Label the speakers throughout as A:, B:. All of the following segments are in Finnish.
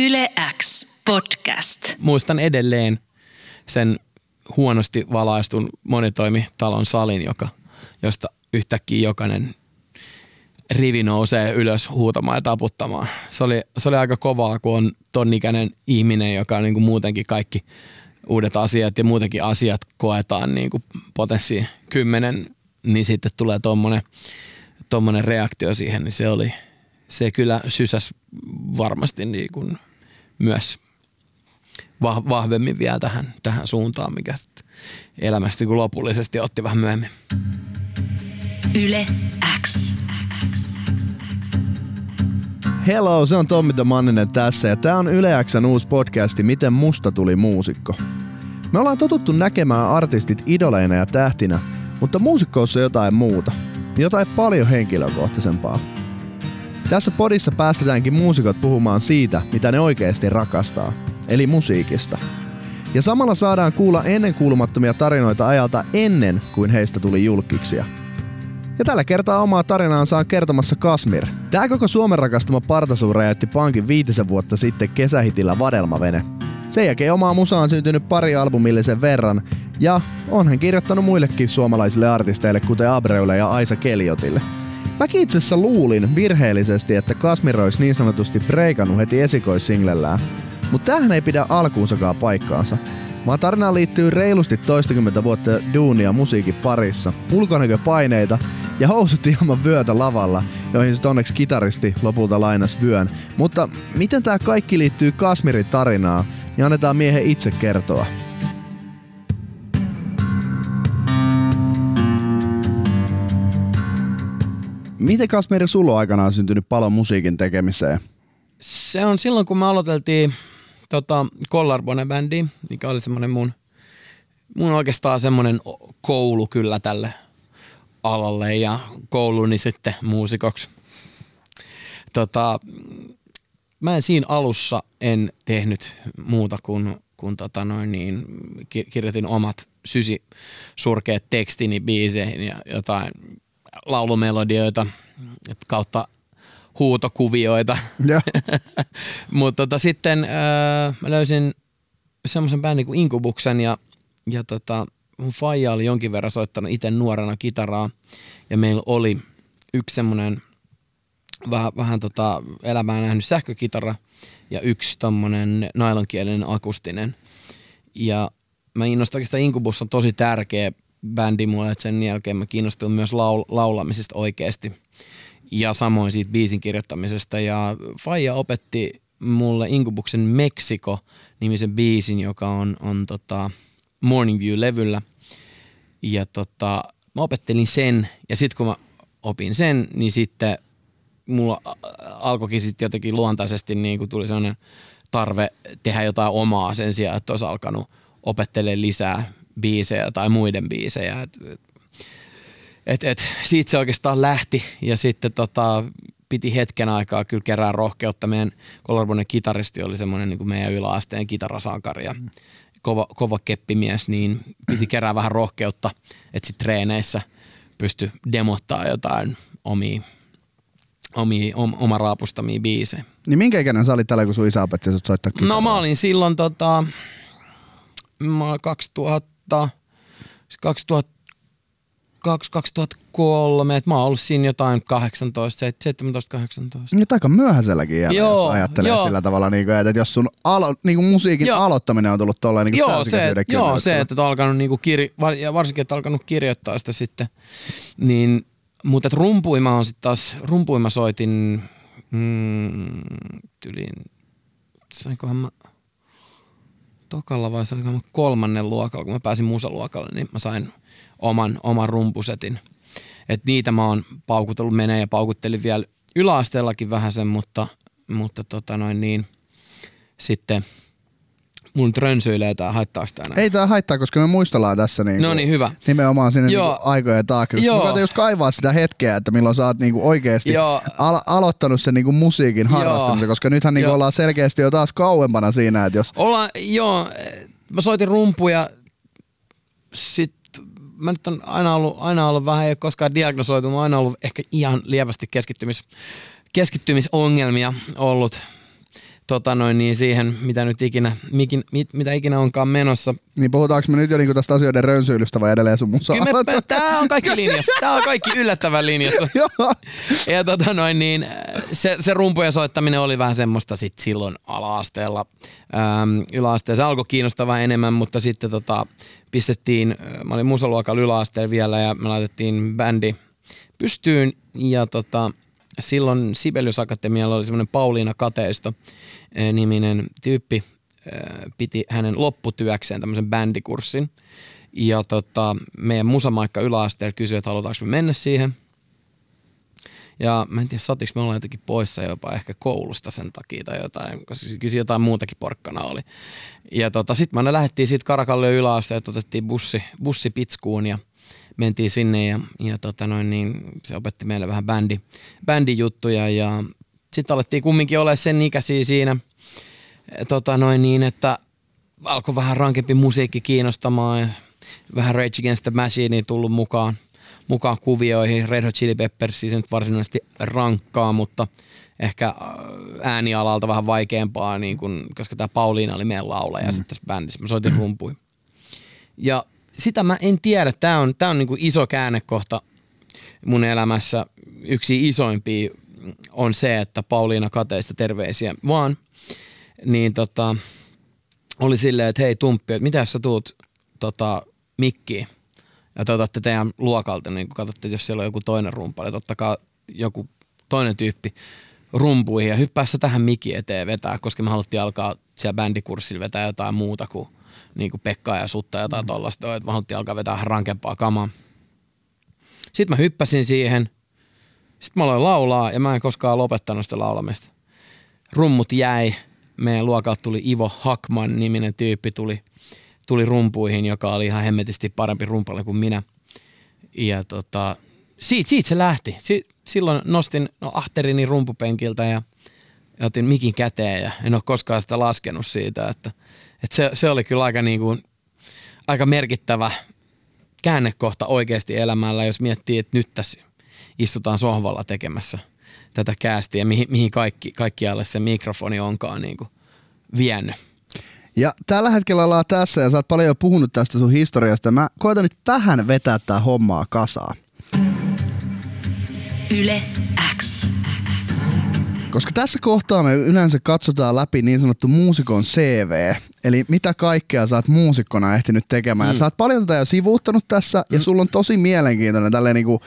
A: Yle X podcast.
B: Muistan edelleen sen huonosti valaistun monitoimitalon salin, joka, josta yhtäkkiä jokainen rivi nousee ylös huutamaan ja taputtamaan. Se oli, se oli aika kovaa, kun on ton ikäinen ihminen, joka on niin kuin muutenkin kaikki uudet asiat ja muutenkin asiat koetaan niin kuin potenssi kymmenen, niin sitten tulee tuommoinen tommonen reaktio siihen, niin se oli, se kyllä sysäs varmasti niin kuin myös vahvemmin vielä tähän, tähän suuntaan, mikä sitten elämästä niin lopullisesti otti vähän myöhemmin.
A: Yle X.
C: Hello, se on Tommi Manninen tässä ja tää on Yle Xn uusi podcasti Miten musta tuli muusikko. Me ollaan totuttu näkemään artistit idoleina ja tähtinä, mutta muusikkous on jotain muuta. Jotain paljon henkilökohtaisempaa. Tässä podissa päästetäänkin muusikot puhumaan siitä, mitä ne oikeasti rakastaa, eli musiikista. Ja samalla saadaan kuulla ennenkuulumattomia tarinoita ajalta ennen kuin heistä tuli julkiksia – ja tällä kertaa omaa tarinaansa on kertomassa Kasmir. Tää koko Suomen rakastama partasuu räjäytti pankin viitisen vuotta sitten kesähitillä Vadelmavene. Sen jälkeen omaa musaa on syntynyt pari albumillisen verran, ja on hän kirjoittanut muillekin suomalaisille artisteille, kuten Abreulle ja Aisa Keliotille. Mäkin itse asiassa luulin virheellisesti, että Kasmir olisi niin sanotusti breikannut heti esikoissinglellään, mutta tähän ei pidä alkuunsakaan paikkaansa. Vaan tarinaan liittyy reilusti toistakymmentä vuotta duunia musiikin parissa, ulkonäköpaineita ja housut ilman vyötä lavalla, joihin sitten onneksi kitaristi lopulta lainas vyön. Mutta miten tämä kaikki liittyy Kasmirin tarinaan, niin annetaan miehen itse kertoa. Miten Kasmiri sulla on aikanaan syntynyt paljon musiikin tekemiseen?
B: Se on silloin, kun me aloiteltiin tota, Collarbone-bändi, mikä oli semmoinen mun, mun oikeastaan semmoinen koulu kyllä tälle alalle ja kouluni sitten muusikoksi. Tota, mä en siinä alussa en tehnyt muuta kuin, kuin tota noin niin, kirjoitin omat sysi surkeat tekstini biiseihin ja jotain laulumelodioita kautta huutokuvioita. Mutta tota, sitten äh, mä löysin semmoisen bändin kuin Inkubuksen ja, ja tota, mun faija oli jonkin verran soittanut itse nuorena kitaraa ja meillä oli yksi semmoinen vähän, vähän tota elämää nähnyt sähkökitara ja yksi tommonen nailonkielinen akustinen. Ja mä innostuin oikeastaan Inkubus on tosi tärkeä bändi mulle, että sen jälkeen mä kiinnostuin myös laul- laulamisesta oikeasti ja samoin siitä biisin kirjoittamisesta. Ja Faija opetti mulle Inkubuksen Meksiko-nimisen biisin, joka on, on tota Morning View-levyllä. Ja tota, mä opettelin sen, ja sitten kun mä opin sen, niin sitten mulla alkoikin sitten jotenkin luontaisesti niin kuin tuli sellainen tarve tehdä jotain omaa sen sijaan, että olisi alkanut opettelemaan lisää biisejä tai muiden biisejä. Et, et et, siitä se oikeastaan lähti ja sitten tota, piti hetken aikaa kyllä kerää rohkeutta. Meidän Colorbonen kitaristi oli semmoinen niin kuin meidän yläasteen kitarasankari ja kova, kova keppimies, niin piti kerää vähän rohkeutta, että sitten treeneissä pysty demottaa jotain omia, omia om, oma raapustamia biisejä.
C: Niin minkä ikäinen sä olit tällä, kun sun isä opetti soittaa kitaraa?
B: No mä olin silloin tota, mä 2000, 2000 2003, että mä oon ollut siinä jotain 18, 17, 18.
C: Nyt aika myöhäiselläkin jälleen, joo, jos ajattelee joo. sillä tavalla, niin kuin, että jos sun alo, niin kuin musiikin joo. aloittaminen on tullut tuolla niin
B: joo, se, joo, se, että on alkanut niin kuin kir, ja varsinkin, että on alkanut kirjoittaa sitä sitten, niin, mutta rumpuima on sitten taas, rumpuima soitin mm, tyliin, sainkohan mä tokalla vai sainkohan mä kolmannen luokalla, kun mä pääsin musaluokalle, niin mä sain – oman, oman rumpusetin. Et niitä mä oon paukutellut menee ja paukuttelin vielä yläasteellakin vähän sen, mutta, mutta tota noin niin, sitten mun trönsyilee tää, haittaa sitä enää?
C: Ei tää haittaa, koska me muistellaan tässä niinku,
B: no niin, hyvä.
C: nimenomaan sinne niinku aikojen taakse. Joo. Mä just kaivaa sitä hetkeä, että milloin sä oot niinku oikeesti al- aloittanut sen niinku musiikin harrastamisen, joo. koska nythän niinku ollaan selkeästi jo taas kauempana siinä, että jos...
B: Ollaan, joo, mä soitin rumpuja, sit mä nyt on aina ollut, aina ollut vähän, ei ole koskaan diagnosoitu, mä oon aina ollut ehkä ihan lievästi keskittymis, keskittymisongelmia ollut tota noin, niin siihen, mitä nyt ikinä, mikin, mit, mitä ikinä onkaan menossa.
C: Niin puhutaanko me nyt jo niinku tästä asioiden rönsyilystä vai edelleen sun musa?
B: Kyllä me, tää on kaikki linjassa. Tää on kaikki yllättävän linjassa. Ja tota noin, niin se, se rumpujen soittaminen oli vähän semmoista sit silloin ala-asteella. Ähm, yläasteella se alkoi kiinnostavaa enemmän, mutta sitten tota, pistettiin, mä olin musaluokalla yläasteella vielä ja me laitettiin bändi pystyyn ja tota, silloin Sibelius Akatemialla oli semmoinen Pauliina Kateisto äh, niminen tyyppi, äh, piti hänen lopputyökseen tämmöisen bändikurssin. Ja tota, meidän musamaikka yläasteella kysyi, että halutaanko me mennä siihen. Ja mä en tiedä, saatiinko me olla jotenkin poissa jopa ehkä koulusta sen takia tai jotain, koska kyllä siinä jotain muutakin porkkana oli. Ja tota, sitten me lähdettiin siitä Karakalle yläasteelta, otettiin bussi, bussi Pitskuun ja mentiin sinne ja, ja tota noin, niin se opetti meille vähän bändi, bändijuttuja ja sitten alettiin kumminkin olla sen ikäisiä siinä, tota noin niin, että alkoi vähän rankempi musiikki kiinnostamaan ja vähän Rage Against the Machine tullut mukaan, mukaan kuvioihin. Red Hot Chili Peppers siis nyt varsinaisesti rankkaa, mutta ehkä äh, äänialalta vähän vaikeampaa, niin kun, koska tämä Pauliina oli meidän laulaja mm. sitten tässä bändissä. Mä soitin rumpuja. Ja sitä mä en tiedä. Tämä on, tää on niinku iso käännekohta mun elämässä. Yksi isoimpia on se, että Pauliina Kateista terveisiä vaan, niin tota, oli silleen, että hei Tumppi, että mitä sä tuut tota, mikkiin ja te otatte teidän luokalta, niin katsotte, jos siellä on joku toinen rumpali, ottakaa joku toinen tyyppi rumpuihin ja hyppää tähän mikki eteen vetää, koska me haluttiin alkaa siellä bändikurssilla vetää jotain muuta kuin, niin kuin Pekka ja Sutta ja jotain mm. tollasta, että me haluttiin alkaa vetää rankempaa kamaa. Sitten mä hyppäsin siihen, sitten mä aloin laulaa ja mä en koskaan lopettanut sitä laulamista. Rummut jäi, meidän luokalta tuli Ivo Hakman niminen tyyppi, tuli tuli rumpuihin, joka oli ihan hemmetisti parempi rumpalle kuin minä. Ja tota, siitä, siitä se lähti. Si, silloin nostin no, ahterini rumpupenkiltä ja, ja otin mikin käteen ja en ole koskaan sitä laskenut siitä, että, että se, se oli kyllä aika, niin kuin, aika merkittävä käännekohta oikeasti elämällä, jos miettii, että nyt tässä istutaan sohvalla tekemässä tätä käästiä, mihin, mihin kaikki, kaikkialle se mikrofoni onkaan niin kuin vienyt.
C: Ja tällä hetkellä ollaan tässä ja sä oot paljon jo puhunut tästä sun historiasta. Mä koitan nyt vähän vetää tää hommaa kasaan.
A: Yle.
C: Koska tässä kohtaa me yleensä katsotaan läpi niin sanottu muusikon CV, eli mitä kaikkea sä oot muusikkona ehtinyt tekemään. Mm. Sä oot paljon tätä jo sivuuttanut tässä, mm. ja sulla on tosi mielenkiintoinen tälleen niinku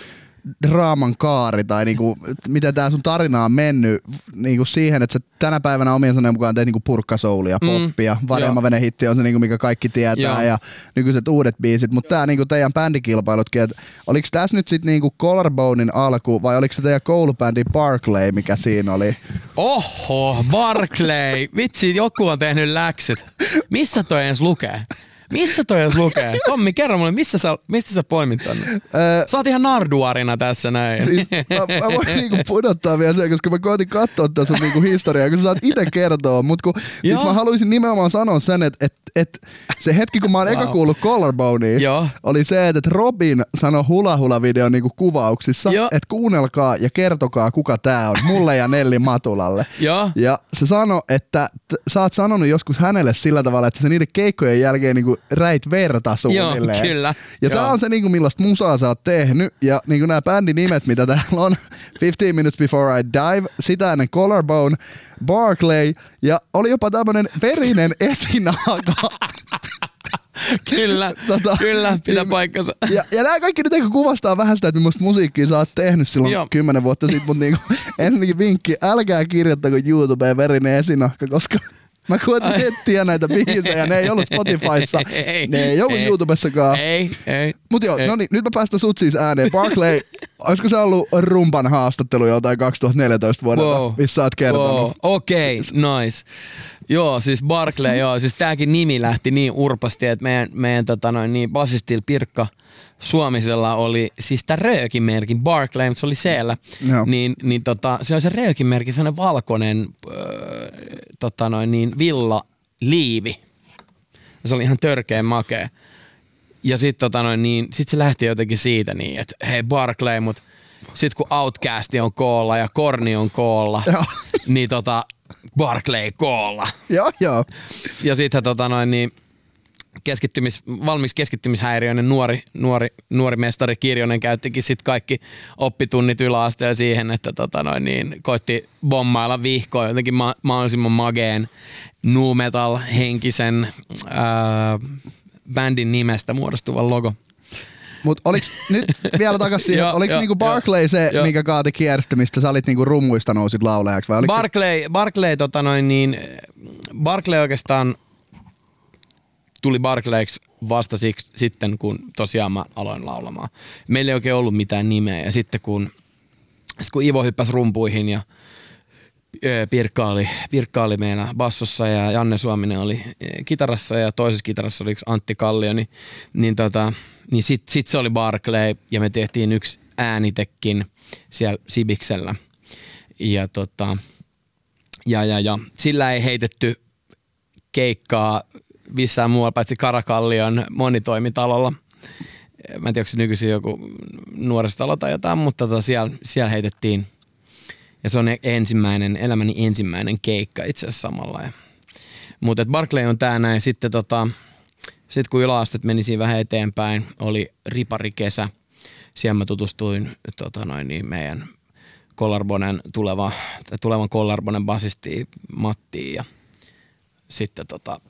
C: draaman kaari tai niinku, miten tämä sun tarina on mennyt niinku siihen, että sä tänä päivänä omien sanojen mukaan teet niinku purkkasoulia, mm, poppia, Varjelma hitti on se niinku, mikä kaikki tietää joo. ja nykyiset uudet biisit, mutta tämä niinku teidän bändikilpailutkin, että oliko tässä nyt sitten niinku Collarbonein alku vai oliko se teidän koulubändi Barclay, mikä siinä oli?
B: Oho, Barclay, vitsi joku on tehnyt läksyt. Missä toi edes lukee? Missä toi jos lukee? Tommi, kerro mulle, missä sä, mistä sä poimit tänne? Öö, sä oot ihan narduarina tässä näin.
C: Siis, mä, mä voin niinku pudottaa vielä sen, koska mä koitin katsoa tätä sun niinku historiaa, kun sä saat itse kertoa, mutta kun siis mä haluaisin nimenomaan sanoa sen, että et, et, se hetki, kun mä oon wow. eka kuullut Collarbonea, oli se, että Robin sanoi Hula Hula videon niinku kuvauksissa, että kuunnelkaa ja kertokaa, kuka tää on, mulle ja Nelli Matulalle.
B: Joo.
C: Ja se sanoi, että t- sä oot sanonut joskus hänelle sillä tavalla, että se niiden keikkojen jälkeen niinku räit verta suunnilleen.
B: Joo, kyllä.
C: Ja tää on se, niinku, millaista musaa sä oot tehnyt. Ja niinku nämä bändin nimet, mitä täällä on. 15 Minutes Before I Dive, sitä ennen Collarbone, Barclay ja oli jopa tämmönen verinen esinaaka.
B: kyllä, tota, kyllä, pitää niin, paikkansa.
C: Ja, ja nämä kaikki nyt kuvastaa vähän sitä, että millaista musiikkia sä oot tehnyt silloin Joo. kymmenen vuotta sitten, mutta niinku, ensinnäkin vinkki, älkää kirjoittako YouTubeen verinen esinahka, koska Mä koitin etsiä näitä biisejä, ne ei ollut Spotifyssa, ei, ne ei ollut ei, YouTubessakaan.
B: Ei, ei.
C: Mut joo, no niin, nyt mä päästän sut siis ääneen. Barclay, olisiko se ollut rumpan haastattelu joltain 2014 vuodelta, wow. missä oot kertonut? Wow.
B: Okei, okay, nice. Joo, siis Barclay, joo, siis tääkin nimi lähti niin urpasti, että meidän, meidän tota noin, niin basistil Pirkka Suomisella oli siis tämä röökimerkin, Barclay, mutta se oli siellä, Joo. niin, niin tota, se on se röökimerkki, sellainen valkoinen äh, tota noin, niin villa liivi. Se oli ihan törkeä makea. Ja sitten tota noin, niin, sit se lähti jotenkin siitä niin, että hei Barclay, mutta sitten kun Outcast on koolla ja Korni on koolla, niin tota, Barclay Koolla.
C: Joo, joo.
B: Ja sitten tota noin, niin keskittymis, valmis keskittymishäiriöinen nuori, nuori, nuori mestari Kirjonen käyttikin sitten kaikki oppitunnit yläasteen siihen, että tota noin, niin koitti bommailla vihkoa jotenkin ma- mahdollisimman mageen nu metal henkisen ää, bändin nimestä muodostuvan logo.
C: Mut oliks nyt vielä takaisin siihen,
B: Joo,
C: oliks
B: joo,
C: niinku Barclay se,
B: joo.
C: mikä kaati kierstä, mistä sä olit niinku rummuista nousit laulajaksi? Vai oliko se-
B: Barclay, Barclay, tota noin, niin, Barclay oikeastaan tuli Barclayksi vasta siksi, sitten, kun tosiaan mä aloin laulamaan. Meillä ei oikein ollut mitään nimeä ja sitten kun, sit kun Ivo hyppäsi rumpuihin ja Pirkka oli, Pirkka oli meillä bassossa ja Janne Suominen oli kitarassa ja toisessa kitarassa oli Antti Kallio, niin, niin, tota, niin sitten sit se oli Barclay ja me tehtiin yksi äänitekin siellä Sibiksellä. Ja, tota, ja, ja, ja sillä ei heitetty keikkaa missään muualla paitsi Karakallion monitoimitalolla. Mä en tiedä, onko se nykyisin joku nuorisotalo tai jotain, mutta tota siellä, siellä heitettiin. Ja se on e- ensimmäinen, elämäni ensimmäinen keikka itse asiassa samalla. Mutta Barclay on tää näin. Sitten tota, sit kun yläastet meni siinä vähän eteenpäin, oli riparikesä. Siellä mä tutustuin tota noin, niin meidän Kollarbonen tuleva, tulevan Kollarbonen basisti Mattiin ja sitten tota,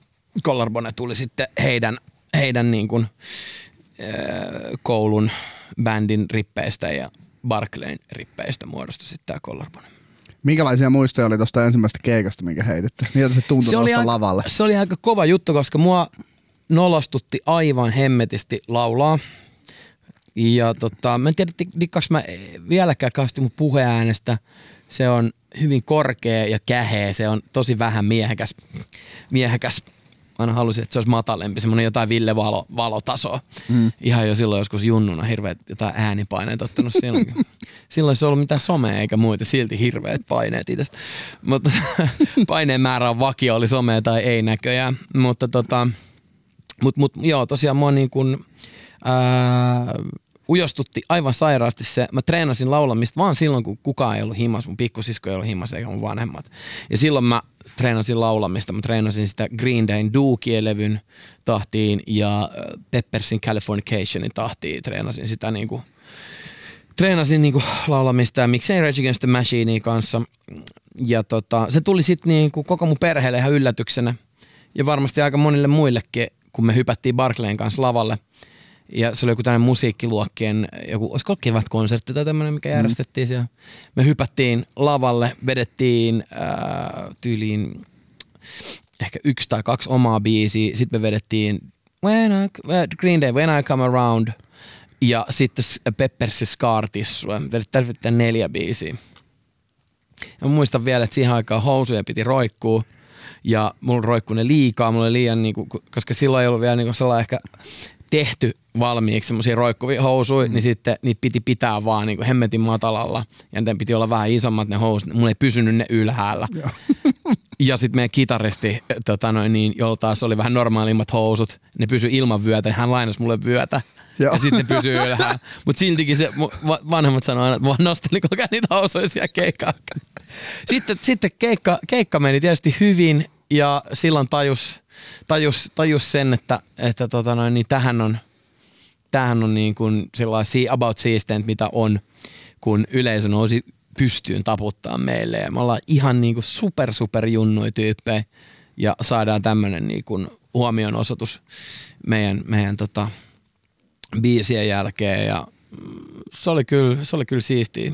B: Collarbone tuli sitten heidän, heidän niin kuin, koulun bändin rippeistä ja Barclayn rippeistä muodostui sitten tämä Collarbone.
C: Minkälaisia muistoja oli tuosta ensimmäisestä keikasta, minkä heititte? Miltä se tuntui tuosta lavalle?
B: se oli aika kova juttu, koska mua nolostutti aivan hemmetisti laulaa. Ja tota, mä en tiedä, dikkaks mä vieläkään kauheasti mun puheäänestä. Se on hyvin korkea ja käheä. Se on tosi vähän miehekäs. miehekäs. Mä aina halusin, että se olisi matalempi, semmoinen jotain Ville Valo, Valotasoa. Mm. Ihan jo silloin joskus junnuna hirveät jotain äänipaineet ottanut silloin. silloin se ollut mitään somea eikä muita, silti hirveät paineet itsestä. Mutta paineen määrä on vakio, oli somea tai ei näköjään. Mutta tota, mut, mut, joo, tosiaan mua niin kuin, ää, ujostutti aivan sairaasti se. Mä treenasin laulamista vaan silloin, kun kukaan ei ollut himas. Mun pikkusisko ei ollut himas eikä mun vanhemmat. Ja silloin mä treenasin laulamista. Mä treenasin sitä Green Dayn Dookie-levyn tahtiin ja äh, Peppersin Californicationin tahtiin. Treenasin sitä niinku, treenasin niinku laulamista ja miksei Rage Against the Machinea kanssa. Ja tota, se tuli sitten niinku koko mun perheelle ihan yllätyksenä. Ja varmasti aika monille muillekin, kun me hypättiin Barclayn kanssa lavalle. Ja se oli joku tämmöinen musiikkiluokkien, joku, olisiko kevätkonsertti tai tämmöinen, mikä järjestettiin siellä. Me hypättiin lavalle, vedettiin ää, tyyliin ehkä yksi tai kaksi omaa biisiä. Sitten me vedettiin When I, Green Day, When I Come Around ja sitten Pepper's Scar Tissue. Me vedettiin vedettiin neljä biisiä. Ja mä muistan vielä, että siihen aikaan housuja piti roikkuu ja mulla roikkuu ne liikaa, mulla oli liian, niinku, koska silloin ei ollut vielä niinku sellainen ehkä tehty valmiiksi semmoisia roikkuvia housuja, mm. niin sitten niitä piti pitää vaan niin hemmetin matalalla. Ja ne piti olla vähän isommat ne housut. Mulla ei pysynyt ne ylhäällä. ja sitten meidän kitaristi, tota noin, niin, jolla taas oli vähän normaalimmat housut, ne pysyi ilman vyötä, niin hän lainasi mulle vyötä.
C: Joo.
B: Ja sitten ne pysyy ylhäällä. Mutta siltikin se, vanhemmat sanoivat aina, että vaan nosteli koko ajan niitä housuja siellä keikkaa. Sitten, sitten keikka, keikka meni tietysti hyvin ja silloin tajus, tajus, tajus sen, että, että tota noin, niin tähän on, tämähän on niin kuin sellaisia about siisteintä, mitä on, kun yleisö nousi pystyyn taputtaa meille. Ja me ollaan ihan niin kuin super, super junnoi tyyppejä ja saadaan tämmöinen niin kuin huomionosoitus meidän, meidän tota, biisien jälkeen ja se oli kyllä, se oli kyllä siistiä.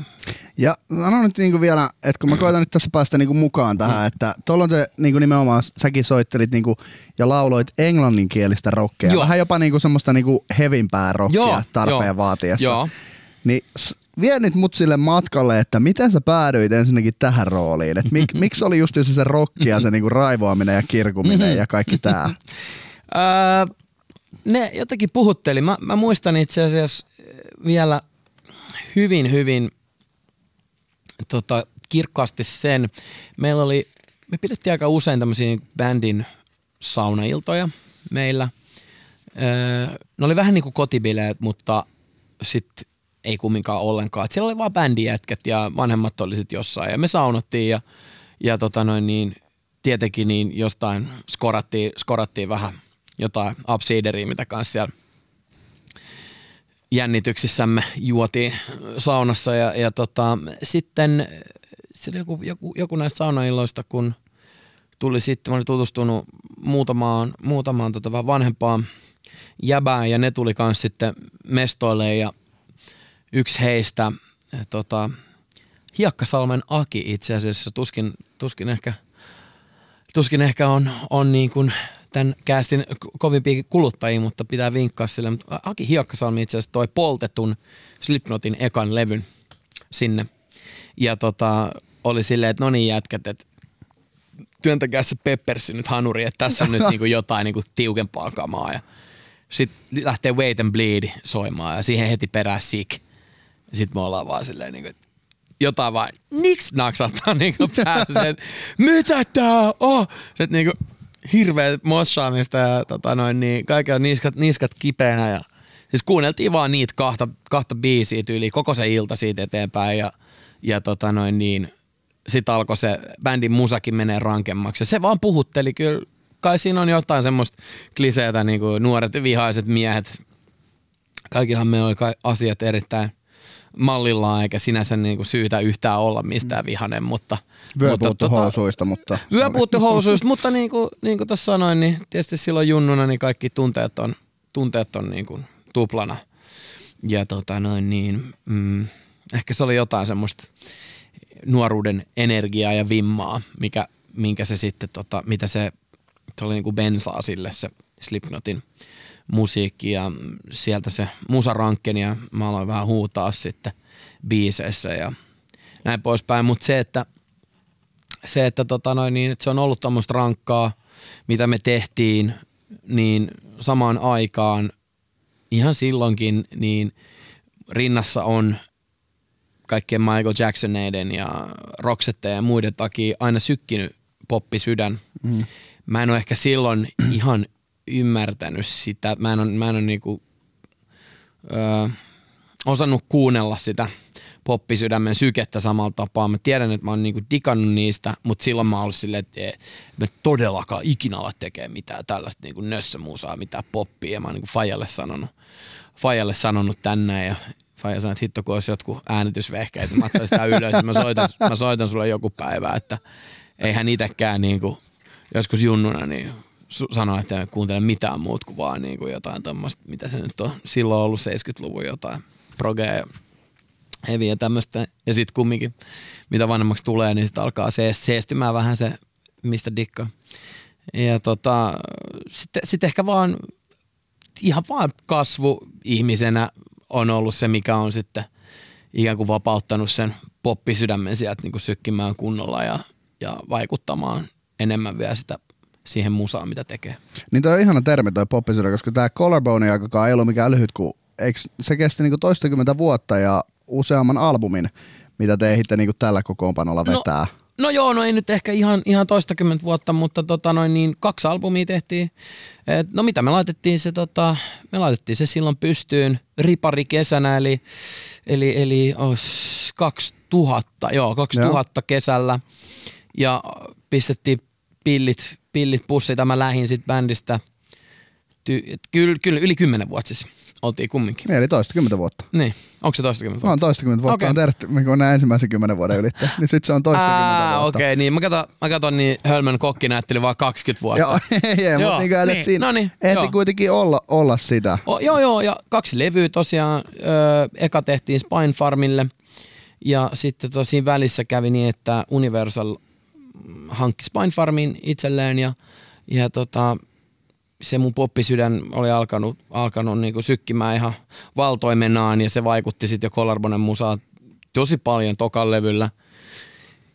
C: Ja sano nyt niinku vielä, että kun mä koitan nyt tässä päästä niinku mukaan tähän, että tuolla on se niinku nimenomaan, säkin soittelit niinku, ja lauloit englanninkielistä rockia.
B: Joo.
C: Vähän jopa niinku semmoista niinku hevimpää rockia
B: Joo,
C: tarpeen
B: joo,
C: vaatiessa.
B: joo.
C: Niin vie nyt mut sille matkalle, että miten sä päädyit ensinnäkin tähän rooliin? Et mik, miksi oli just se rocki ja se niinku raivoaminen ja kirkuminen ja kaikki tää?
B: Ne jotenkin puhutteli. Mä, mä muistan itse asiassa vielä hyvin, hyvin tota, kirkkaasti sen. Meillä oli, me pidettiin aika usein tämmöisiä bändin saunailtoja meillä. Öö, ne oli vähän niin kuin kotibileet, mutta sitten ei kumminkaan ollenkaan. Et siellä oli vaan bändijätkät ja vanhemmat oli sitten jossain ja me saunottiin ja, ja tota noin niin, tietenkin niin jostain skorattiin, skorattiin vähän jotain upsideria, mitä kanssa siellä jännityksissämme juotiin saunassa. Ja, ja tota, sitten se oli joku, joku, joku näistä saunailloista, kun tuli sitten, mä olin tutustunut muutamaan, muutamaan tota vähän vanhempaan jäbään ja ne tuli kanssa sitten mestoille ja yksi heistä tota, Hiekkasalmen Aki itse asiassa tuskin, tuskin ehkä, tuskin ehkä on, on niin kuin tämän käästin kovimpia kuluttajia, mutta pitää vinkkaa sille. Mutta Aki Hiekkasalmi itse asiassa toi poltetun Slipknotin ekan levyn sinne. Ja tota, oli silleen, että no niin jätkät, että työntäkää se Peppersi nyt hanuri, että tässä on nyt niinku jotain niinku tiukempaa kamaa. Ja sitten lähtee Wait and Bleed soimaan ja siihen heti perään Sick. Sitten me ollaan vaan silleen, niinku, että jotain vaan niks naksattaa niinku päässä, että mitä tää on? Sitten niinku hirveä mossaamista ja tota noin, niin kaikilla niskat, niskat kipeänä ja siis kuunneltiin vaan niitä kahta, kahta biisiä tyyliin koko se ilta siitä eteenpäin ja, ja tota noin niin, sit alkoi se bändin musakin menee rankemmaksi. Se vaan puhutteli kyllä, kai siinä on jotain semmoista kliseitä, niin kuin nuoret vihaiset miehet. Kaikillahan me oli asiat erittäin mallillaan, eikä sinänsä niin kuin syytä yhtään olla mistään vihanen, mutta...
C: Vyö mutta, puuttu tota, housuista, mutta...
B: Vyö puuttu housuista, mutta niin kuin, niin kuin tuossa sanoin, niin tietysti silloin junnuna niin kaikki tunteet on, tunteet on niin kuin tuplana. Ja tota noin niin, mm, ehkä se oli jotain semmoista nuoruuden energiaa ja vimmaa, mikä, minkä se sitten, tota, mitä se, se oli niin kuin bensaa sille se Slipknotin musiikki ja sieltä se musa rankkeni ja mä aloin vähän huutaa sitten biiseissä ja näin poispäin, mutta se, että se, että, tota noin, niin, että se on ollut tämmöistä rankkaa, mitä me tehtiin, niin samaan aikaan ihan silloinkin, niin rinnassa on kaikkien Michael Jacksoneiden ja Roxette ja muiden takia aina sykkinyt poppisydän. Mm. Mä en ole ehkä silloin ihan ymmärtänyt sitä. Mä en ole, mä en ole niinku, ö, osannut kuunnella sitä poppisydämen sykettä samalla tapaa. Mä tiedän, että mä oon niinku digannut niistä, mutta silloin mä oon silleen, että mä todellakaan ikinä ala tekee mitään tällaista niinku nössömusaa, mitään poppia. Ja mä oon niinku Fajalle sanonut, Fajalle sanonut tänne ja Faija sanoi, että hitto kun olisi jotkut äänitysvehkeet, mä ottaisin sitä ylös ja mä soitan, mä soitan sulle joku päivä, että eihän itsekään niinku, joskus junnuna niin sanoa, että en kuuntele mitään muut kuin vaan niin kuin jotain tuommoista, mitä se nyt on silloin ollut 70-luvun jotain progea ja ja tämmöistä. Ja sitten kumminkin, mitä vanhemmaksi tulee, niin sitten alkaa se, seestymään vähän se, mistä dikka. Ja tota, sitten sit ehkä vaan, ihan vaan kasvu ihmisenä on ollut se, mikä on sitten ikään kuin vapauttanut sen poppisydämen sieltä niin kuin sykkimään kunnolla ja, ja vaikuttamaan enemmän vielä sitä siihen musaan, mitä tekee.
C: Niin toi on ihana termi toi poppisydän, koska tämä collarbone aikakaan ei ollut mikään lyhyt, kun eikö, se kesti niinku toistakymmentä vuotta ja useamman albumin, mitä te ehditte niinku tällä kokoonpanolla no, vetää. No,
B: no joo, no ei nyt ehkä ihan, ihan toistakymmentä vuotta, mutta tota noin, niin kaksi albumia tehtiin. Et, no mitä me laitettiin se, tota, me laitettiin se silloin pystyyn ripari kesänä, eli, eli, eli oh, 2000, joo 2000 joo. kesällä ja pistettiin pillit pillit pussita, mä lähin sit bändistä ty- kyllä, kyllä yli kymmenen vuotta siis oltiin kumminkin.
C: Niin, eli toista kymmentä vuotta.
B: Niin, onko se toista kymmentä vuotta?
C: On toista kymmentä vuotta, okay. on tervetty, kun nämä ensimmäisen kymmenen vuoden ylittää, niin sitten se on toista kymmentä vuotta.
B: okei, okay, niin mä katon, mä katon niin Hölmön kokki näytteli vaan 20 vuotta.
C: joo, ei, ei, mutta niin, niin, siinä no niin, ehti joo. kuitenkin olla, olla sitä.
B: O, joo, joo, ja kaksi levyä tosiaan, ö, eka tehtiin Spine Farmille, ja sitten tosiaan välissä kävi niin, että Universal hankki Spine Farmin itselleen ja, ja tota, se mun poppisydän oli alkanut, alkanut niin sykkimään ihan valtoimenaan ja se vaikutti sitten jo Collarbonen musaa tosi paljon tokan levyllä,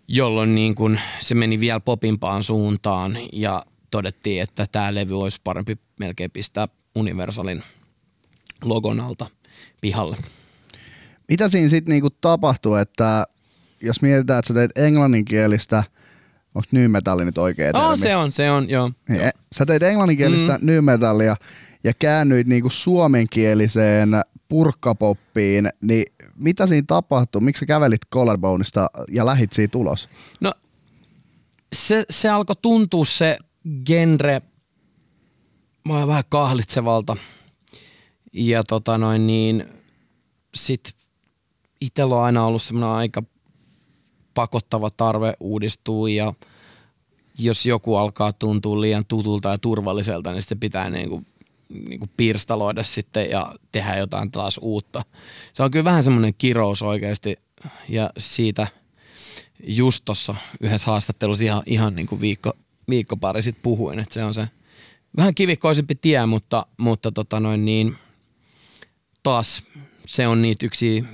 B: jolloin niin kuin se meni vielä popimpaan suuntaan ja todettiin, että tämä levy olisi parempi melkein pistää Universalin logon alta pihalle.
C: Mitä siinä sitten niinku tapahtuu, että jos mietitään, että sä teet englanninkielistä – Onko new metalli nyt oikea termi?
B: On, se on, se on, joo.
C: Niin,
B: joo.
C: Sä teit englanninkielistä mm. new metallia ja käännyit niinku suomenkieliseen purkkapoppiin, niin mitä siinä tapahtui? Miksi sä kävelit Collarboneista ja lähit siitä ulos?
B: No se, se alkoi tuntua se genre mä vähän kahlitsevalta. Ja tota noin niin, sit itsellä on aina ollut semmoinen aika pakottava tarve uudistua ja jos joku alkaa tuntua liian tutulta ja turvalliselta, niin se pitää niinku, niinku pirstaloida sitten ja tehdä jotain taas uutta. Se on kyllä vähän semmoinen kirous oikeasti ja siitä just tuossa yhdessä haastattelussa ihan, ihan niinku viikko, viikko pari sitten puhuin, että se on se vähän kivikkoisempi tie, mutta, mutta tota noin niin, taas se on niitä yksi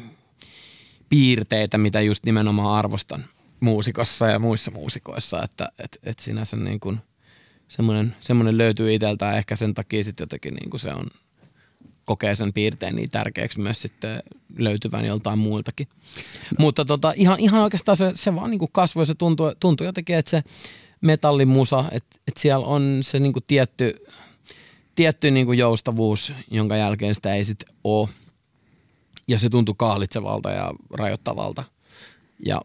B: piirteitä, mitä just nimenomaan arvostan muusikossa ja muissa muusikoissa, että et, et sinänsä niin kuin semmoinen, semmoinen löytyy itseltään ehkä sen takia sitten jotenkin niin kuin se on kokee sen piirteen niin tärkeäksi myös sitten löytyvän joltain muiltakin. Mutta tota, ihan, ihan oikeastaan se, se vaan niin kuin kasvoi, se tuntui, tuntui jotenkin, että se metallimusa, että, että siellä on se niin kuin tietty, tietty niin kuin joustavuus, jonka jälkeen sitä ei sitten ole ja se tuntui kahlitsevalta ja rajoittavalta. Ja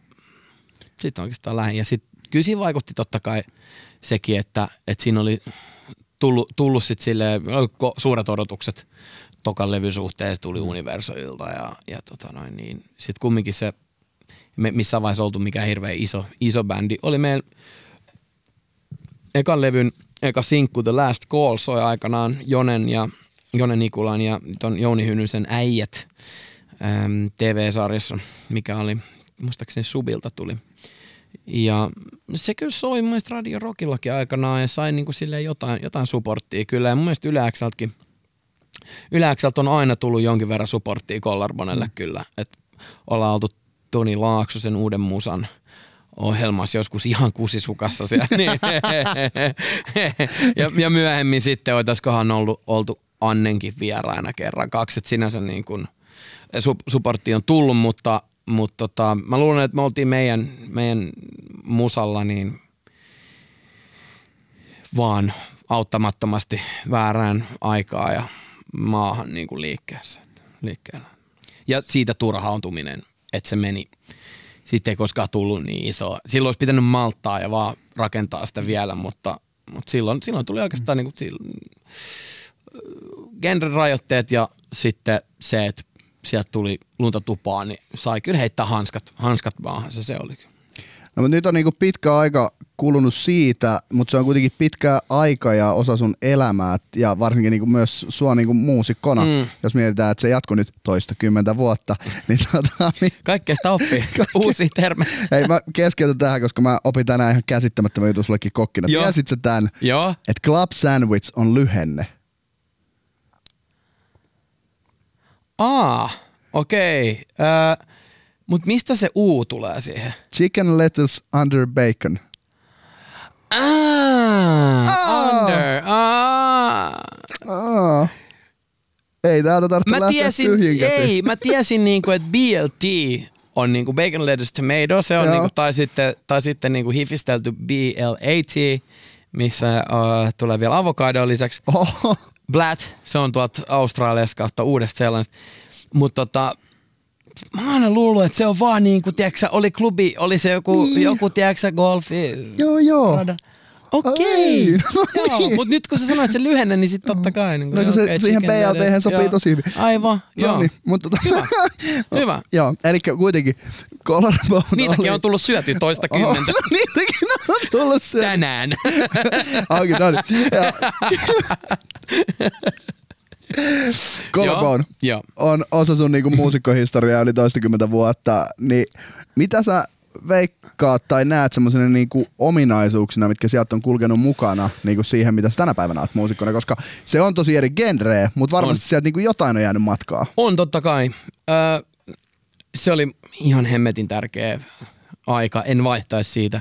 B: sitten oikeastaan lähin. Ja sitten kyllä siinä vaikutti totta kai sekin, että, että siinä oli tullut, tullut sitten sille suuret odotukset tokan levyn tuli Universalilta ja, ja tota noin, niin sitten kumminkin se, me missään vaiheessa oltu mikään hirveän iso, iso bändi. Oli meidän ekan levyn eka sinkku The Last Call soi aikanaan Jonen ja Jonen Nikulan ja ton Jouni Hynysen äijät äm, TV-sarjassa, mikä oli, muistaakseni Subilta tuli. Ja se kyllä soi mun mielestä Radio Rockillakin aikanaan ja sai niinku jotain, jotain supporttia kyllä. Ja mun mielestä Yle Xltäkin, Yle Xltä on aina tullut jonkin verran supporttia Collarbonelle mm. kyllä. Että ollaan oltu Toni Laaksosen uuden musan ohjelmassa joskus ihan kusisukassa siellä. Niin. ja, ja, myöhemmin sitten oitaisikohan ollut, oltu Annenkin vieraina kerran kaksi, että sinänsä niin kuin – supportti on tullut, mutta, mutta tota, mä luulen, että me oltiin meidän, meidän musalla niin vaan auttamattomasti väärään aikaa ja maahan niin kuin liikkeessä, liikkeellä. Ja siitä turhautuminen, että se meni. Sitten ei koskaan tullut niin iso. Silloin olisi pitänyt malttaa ja vaan rakentaa sitä vielä, mutta, mutta silloin, silloin tuli oikeastaan niin kuin, silloin, genre-rajoitteet ja sitten se, että sieltä tuli lunta tupaan, niin sai kyllä heittää hanskat, hanskat maahan, se se oli.
C: No, mutta nyt on niinku pitkä aika kulunut siitä, mutta se on kuitenkin pitkä aika ja osa sun elämää ja varsinkin niinku myös sua niinku muusikkona, mm. jos mietitään, että se jatkuu nyt toista kymmentä vuotta. Niin tota, niin...
B: Kaikkea sitä oppii, Kaikke... uusia termejä.
C: Hei mä keskeytän tähän, koska mä opin tänään ihan käsittämättömän jutun sullekin kokkina. Tiesit sä tämän, että Club Sandwich on lyhenne?
B: Aa, okei. Okay. Äh, Mutta mistä se U tulee siihen?
C: Chicken lettuce under bacon.
B: Ah, ah. under. Ah.
C: Ah. Ei täältä tarvitse mä lähteä tiesin,
B: Ei, mä tiesin niinku, että BLT on niinku bacon, lettuce, tomato, se on niinku, tai sitten, tai sitten niinku hifistelty BLAT, missä uh, tulee vielä avokadoa lisäksi. Oh. Blatt, se on tuolta Australiasta kautta uudesta sellaista. Mutta tota, mä oon aina luullut, että se on vaan niin kuin, tiedätkö, oli klubi, oli se joku, niin. joku tiedätkö, golfi.
C: Joo, joo.
B: Okei, okay. joo, mutta nyt kun sä sanoit sen lyhenne, niin sitten totta kai. Niin
C: no, kun se okay, siihen BLT sopii tosi hyvin.
B: Aivan, no joo. Niin,
C: mutta tota,
B: Hyvä. Hyvä.
C: joo, eli kuitenkin Collarbone
B: Niitäkin
C: oli...
B: on tullut syöty toista kymmentä.
C: Oh, niitäkin on tullut syöty.
B: Tänään.
C: Auki, no niin. On osa sun niinku muusikkohistoriaa yli toistakymmentä vuotta, niin mitä sä veikkaat tai näet semmoisena niinku ominaisuuksina, mitkä sieltä on kulkenut mukana niinku siihen, mitä sä tänä päivänä oot muusikkona, koska se on tosi eri genre, mutta varmasti on. sieltä niinku jotain on jäänyt matkaa.
B: On totta kai. Ö, se oli ihan hemmetin tärkeä aika. En vaihtaisi siitä.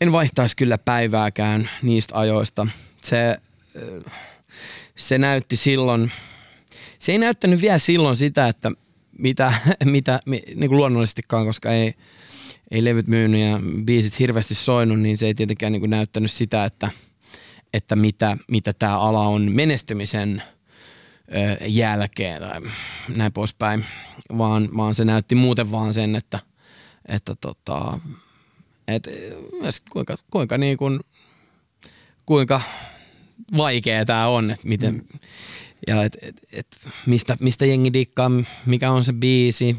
B: En vaihtaisi kyllä päivääkään niistä ajoista. Se, se näytti silloin, se ei näyttänyt vielä silloin sitä, että mitä, mitä niin kuin luonnollisestikaan, koska ei, ei levyt myynyt ja biisit hirveästi soinut, niin se ei tietenkään niin kuin näyttänyt sitä, että, että mitä, mitä tämä ala on menestymisen jälkeen tai näin poispäin, vaan, vaan se näytti muuten vaan sen, että, että tota, et, myös kuinka, kuinka, niin kuin, kuinka vaikea tämä on, että miten, mm. ja et, et, et, mistä, mistä jengi dikkaa, mikä on se biisi,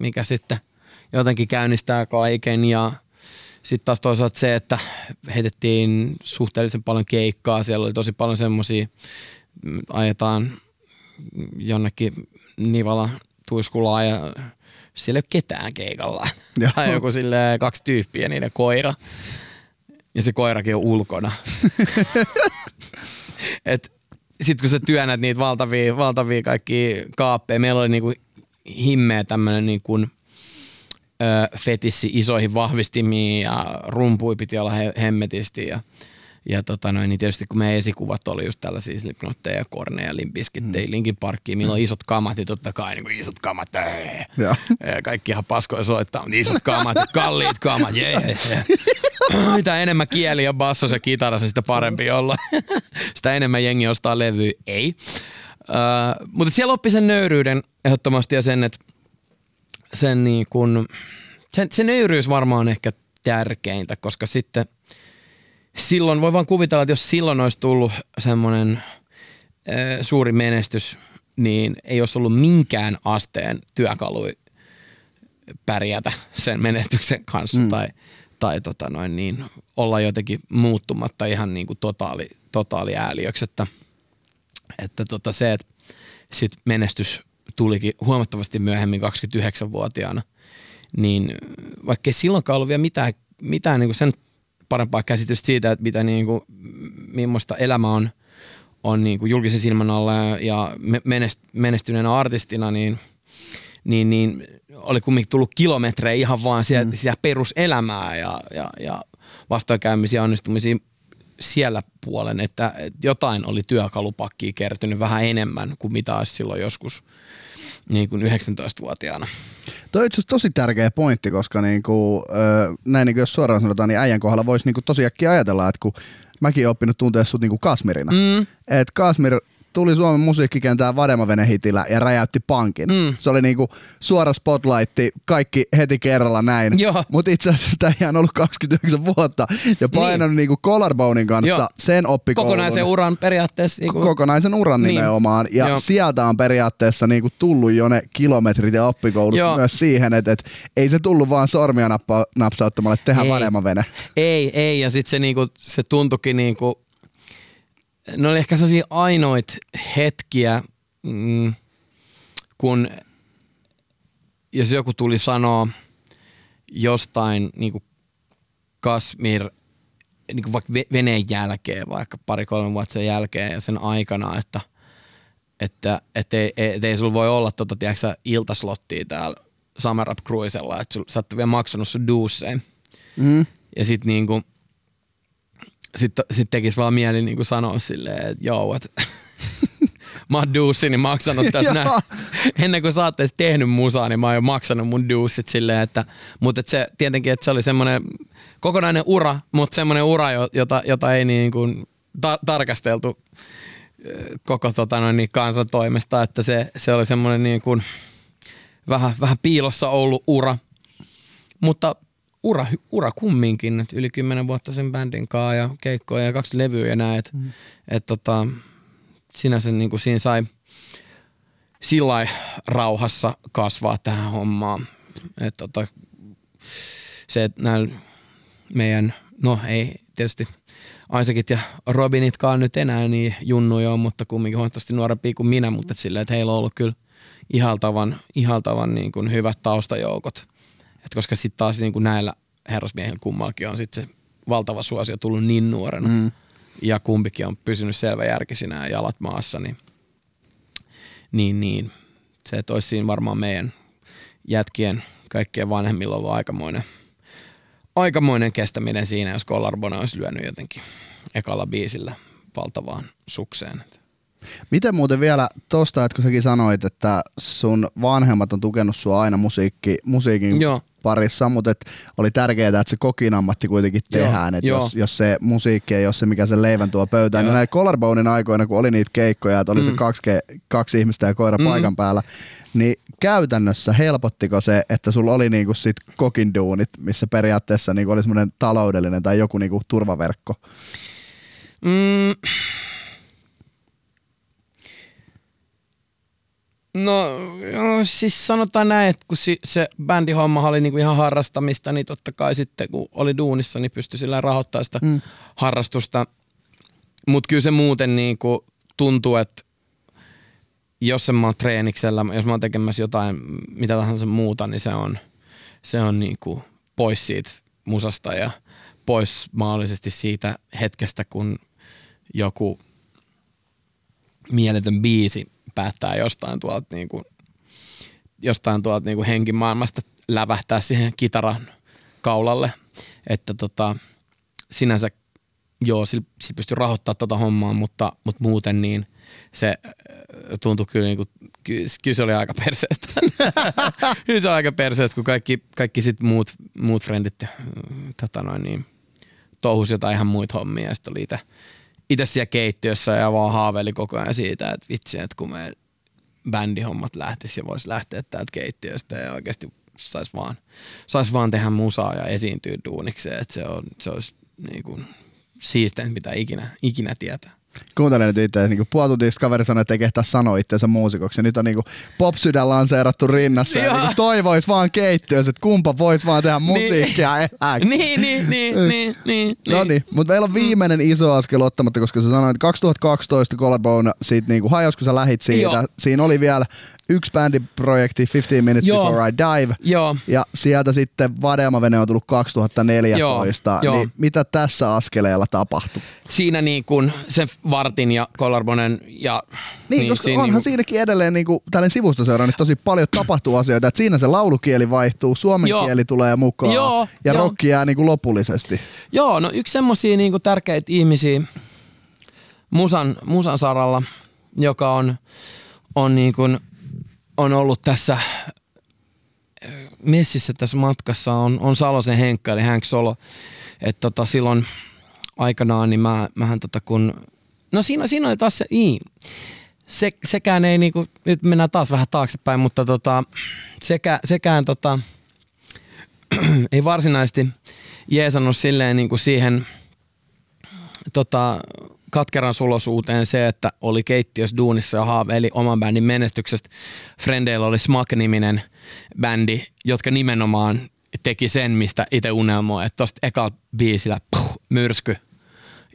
B: mikä sitten jotenkin käynnistää kaiken ja sitten taas toisaalta se, että heitettiin suhteellisen paljon keikkaa, siellä oli tosi paljon semmoisia, ajetaan jonnekin Nivala tuiskulaa ja siellä ei ole ketään keikalla. tai joku sille kaksi tyyppiä, niiden koira. Ja se koirakin on ulkona. Et sit kun sä työnnät niitä valtavia, valtavia kaikki kaappeja, meillä oli niinku himmeä tämmönen niinku, fetissi isoihin vahvistimiin ja rumpui piti olla he, hemmetisti ja ja tota noin, niin tietysti kun meidän esikuvat oli just tällaisia Slipknotteja, ja Korneja, Limpiskitteja, mm. Linkin Parkkia, milloin isot kamat, ja totta kai niin isot kamat, ja. ja kaikki ihan paskoja soittaa, mutta isot kamat, kalliit kamat, jee, yeah, yeah. Mitä enemmän kieli ja basso ja kitara, sitä parempi olla. sitä enemmän jengi ostaa levyä, ei. Uh, mutta siellä oppi sen nöyryyden ehdottomasti ja sen, että sen niin kun, sen, se nöyryys varmaan ehkä tärkeintä, koska sitten – silloin voi vaan kuvitella, että jos silloin olisi tullut semmoinen suuri menestys, niin ei olisi ollut minkään asteen työkalu pärjätä sen menestyksen kanssa mm. tai, tai tota noin niin, olla jotenkin muuttumatta ihan niin kuin totaali, totaali ääliöksi. Että, että tota se, että sit menestys tulikin huomattavasti myöhemmin 29-vuotiaana, niin vaikka ei silloinkaan ollut vielä mitään, mitään niin kuin sen parempaa käsitystä siitä, että mitä niin kuin, millaista elämä on, on niin kuin julkisen silmän alla ja menest, menestyneenä artistina, niin, niin, niin oli kumminkin tullut kilometrejä ihan vaan sieltä, mm. sitä peruselämää ja, ja, ja vastoinkäymisiä onnistumisia siellä puolen, että, jotain oli työkalupakkiin kertynyt vähän enemmän kuin mitä olisi silloin joskus niin kuin 19-vuotiaana.
C: Tuo on itse tosi tärkeä pointti, koska niinku, näin niin kuin jos suoraan sanotaan, niin äijän kohdalla voisi niinku tosi äkkiä ajatella, että kun mäkin olen oppinut tuntea sut niinku Kasmirina. Mm. Että Kasmir tuli Suomen musiikkikentään Vademavene-hitillä ja räjäytti pankin. Mm. Se oli niinku suora spotlightti, kaikki heti kerralla näin. Mutta itse asiassa sitä ei ihan ollut 29 vuotta ja painanut niin. niinku Collarbonein kanssa Joo. sen oppikoulun.
B: Kokonaisen uran periaatteessa. Niinku...
C: Kokonaisen uran niin. nimenomaan. Ja Joo. sieltä on periaatteessa niinku tullut jo ne kilometrit ja oppikoulut Joo. myös siihen, että et ei se tullut vaan sormia nappa, napsauttamalla, että tehdään Vademavene.
B: Ei, ei. Ja sitten se, niinku, se tuntukin niinku ne oli ehkä sellaisia ainoit hetkiä, mm, kun jos joku tuli sanoa jostain niin kuin Kasmir, niin kuin vaikka veneen jälkeen, vaikka pari-kolme vuotta sen jälkeen ja sen aikana, että, että et ei, et ei sulla voi olla tota, tiedätkö, iltaslottia täällä Summer Up Cruisella, että sä oot vielä maksanut sun duusseen. Mm. Ja sitten niin kuin, sitten sit tekisi vaan mieli niin kuin sanoa silleen, että joo, että mä oon duussini maksanut tässä näin. Ennen kuin sä oot edes tehnyt musaa, niin mä oon jo maksanut mun duussit silleen, että, mutta et se tietenkin, että se oli semmoinen kokonainen ura, mutta semmoinen ura, jota, jota ei niin kuin ta- tarkasteltu koko tota noin, niin kansan toimesta, että se, se oli semmoinen niin kuin vähän, vähän piilossa ollut ura. Mutta ura, ura kumminkin, että yli kymmenen vuotta sen bändin kanssa ja keikkoja ja kaksi levyä ja näin, että mm. et tota, sinänsä niin kuin siinä sai sillä rauhassa kasvaa tähän hommaan. Et tota, se, että näillä meidän, no ei tietysti Aisakit ja Robinitkaan nyt enää niin junnuja on, mutta kumminkin huomattavasti nuorempia kuin minä, mutta sillä, että heillä on ollut kyllä ihaltavan, ihaltavan niin kuin hyvät taustajoukot – et koska sitten taas niin kuin näillä herrasmiehillä kummallakin on sitten se valtava suosio tullut niin nuorena mm. ja kumpikin on pysynyt järkisinä ja jalat maassa, niin, niin, niin se, että olisi siinä varmaan meidän jätkien kaikkien vanhemmilla ollut aikamoinen, aikamoinen kestäminen siinä, jos Collarbone olisi lyönyt jotenkin ekalla biisillä valtavaan sukseen.
C: Miten muuten vielä tosta, että kun säkin sanoit, että sun vanhemmat on tukenut sua aina musiikki, musiikin
B: Joo.
C: Parissa, mutta et oli tärkeää, että se kokin ammatti kuitenkin
B: Joo,
C: tehdään, että
B: joo.
C: jos, jos, se musiikki ei ole se, mikä sen leivän tuo pöytään, niin näillä Collarbonein aikoina, kun oli niitä keikkoja, että oli mm. se kaksi, ke- kaksi ihmistä ja koira. Mm. paikan päällä, niin käytännössä helpottiko se, että sulla oli niinku sit kokin duunit, missä periaatteessa niinku oli semmoinen taloudellinen tai joku niinku turvaverkko?
B: Mm. No, no siis sanotaan näin, että kun si- se bändihomma oli niinku ihan harrastamista, niin totta kai sitten kun oli duunissa, niin pystyi sillä rahoittamaan sitä
C: Mm.
B: harrastusta. Mutta kyllä se muuten niinku tuntuu, että jos mä oon treeniksellä, jos mä oon tekemässä jotain, mitä tahansa muuta, niin se on, se on niinku pois siitä musasta ja pois mahdollisesti siitä hetkestä, kun joku mieletön biisi päättää jostain tuolta niinku, jostain tuolta niinku henkimaailmasta lävähtää siihen kitaran kaulalle. Että tota, sinänsä joo, sillä, sillä pystyy rahoittamaan tota hommaa, mutta, mutta muuten niin se äh, tuntui kyllä, niin kuin, kyllä se oli aika perseestä. kyllä se oli aika perseestä, kun kaikki, kaikki sit muut, muut frendit äh, tota noin, niin, touhus jotain ihan muita hommia ja sitten oli itse itse siellä keittiössä ja vaan haaveili koko ajan siitä, että vitsi, että kun me bändihommat lähtisi ja voisi lähteä täältä keittiöstä ja oikeasti saisi vaan, sais vaan tehdä musaa ja esiintyä duunikseen, että se, on, se olisi niin kuin siisteintä, mitä ikinä, ikinä tietää.
C: Kuuntelen nyt itse, niin puolituntista kaveri sanoi, että ei kehtaa sanoa itseensä muusikoksi. Ja nyt on niin pop-sydän lanseerattu rinnassa ja
B: Joo.
C: niin toivois vaan keittiössä, että kumpa voisi vaan tehdä musiikkia elää.
B: Niin, niin, niin, niin, niin.
C: No niin, mutta meillä on viimeinen iso askel ottamatta, koska sä sanoit, että 2012 Collarbone siitä niinku hajos, kun sä lähit siitä.
B: Joo.
C: Siinä oli vielä yksi bändiprojekti, 15 Minutes
B: Joo.
C: Before I Dive.
B: Joo,
C: Ja sieltä sitten Vadelmavene on tullut 2014.
B: Joo,
C: niin
B: joo.
C: mitä tässä askeleella tapahtui?
B: siinä niin kuin sen Vartin ja Kollarbonen ja...
C: Niin, niin koska
B: siinä
C: onhan
B: niinku-
C: siinäkin edelleen niin kuin, tällainen sivustoseura, niin tosi paljon tapahtuu asioita, että siinä se laulukieli vaihtuu, suomen
B: Joo.
C: kieli tulee mukaan
B: Joo,
C: ja
B: joo.
C: rokki jää niin kuin lopullisesti.
B: Joo, no yksi semmosia niinku tärkeitä ihmisiä musan, musan saralla, joka on, on, niinku, on ollut tässä ö, messissä tässä matkassa, on, on Salosen Henkka, eli Hank Solo. Et tota, silloin aikanaan, niin mä, mähän tota kun, no siinä, siinä oli taas se, niin, se, sekään ei niinku, nyt mennään taas vähän taaksepäin, mutta tota, sekä, sekään tota, ei varsinaisesti jeesannut silleen niin kuin siihen tota, katkeran sulosuuteen se, että oli keittiössä duunissa ja haaveili oman bändin menestyksestä. Frendeillä oli Smack-niminen bändi, jotka nimenomaan teki sen, mistä itse unelmoi, että tosta ekalla biisillä puh, myrsky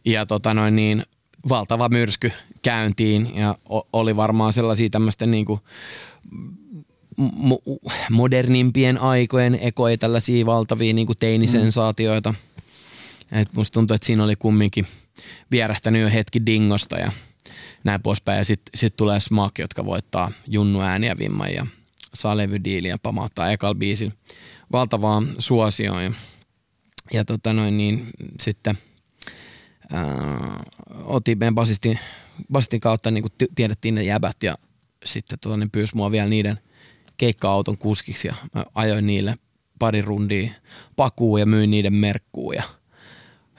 B: ja tota noin niin, valtava myrsky käyntiin ja oli varmaan sellaisia tämmöisten niinku mo- modernimpien aikojen ekoja tällaisia valtavia niin teinisensaatioita. Et musta tuntuu, että siinä oli kumminkin vierähtänyt jo hetki dingosta ja näin poispäin. Ja sitten sit tulee Smack, jotka voittaa Junnu ääniä vimman ja saa levydiiliä pamauttaa ekal biisin valtavaan suosioon. Ja, ja tota noin, niin sitten ää, otin meidän basistin, basistin kautta niin tiedettiin ne jäbät ja sitten tota, ne pyysi mua vielä niiden keikka-auton kuskiksi ja mä ajoin niille pari rundia pakuun ja myin niiden merkkuun ja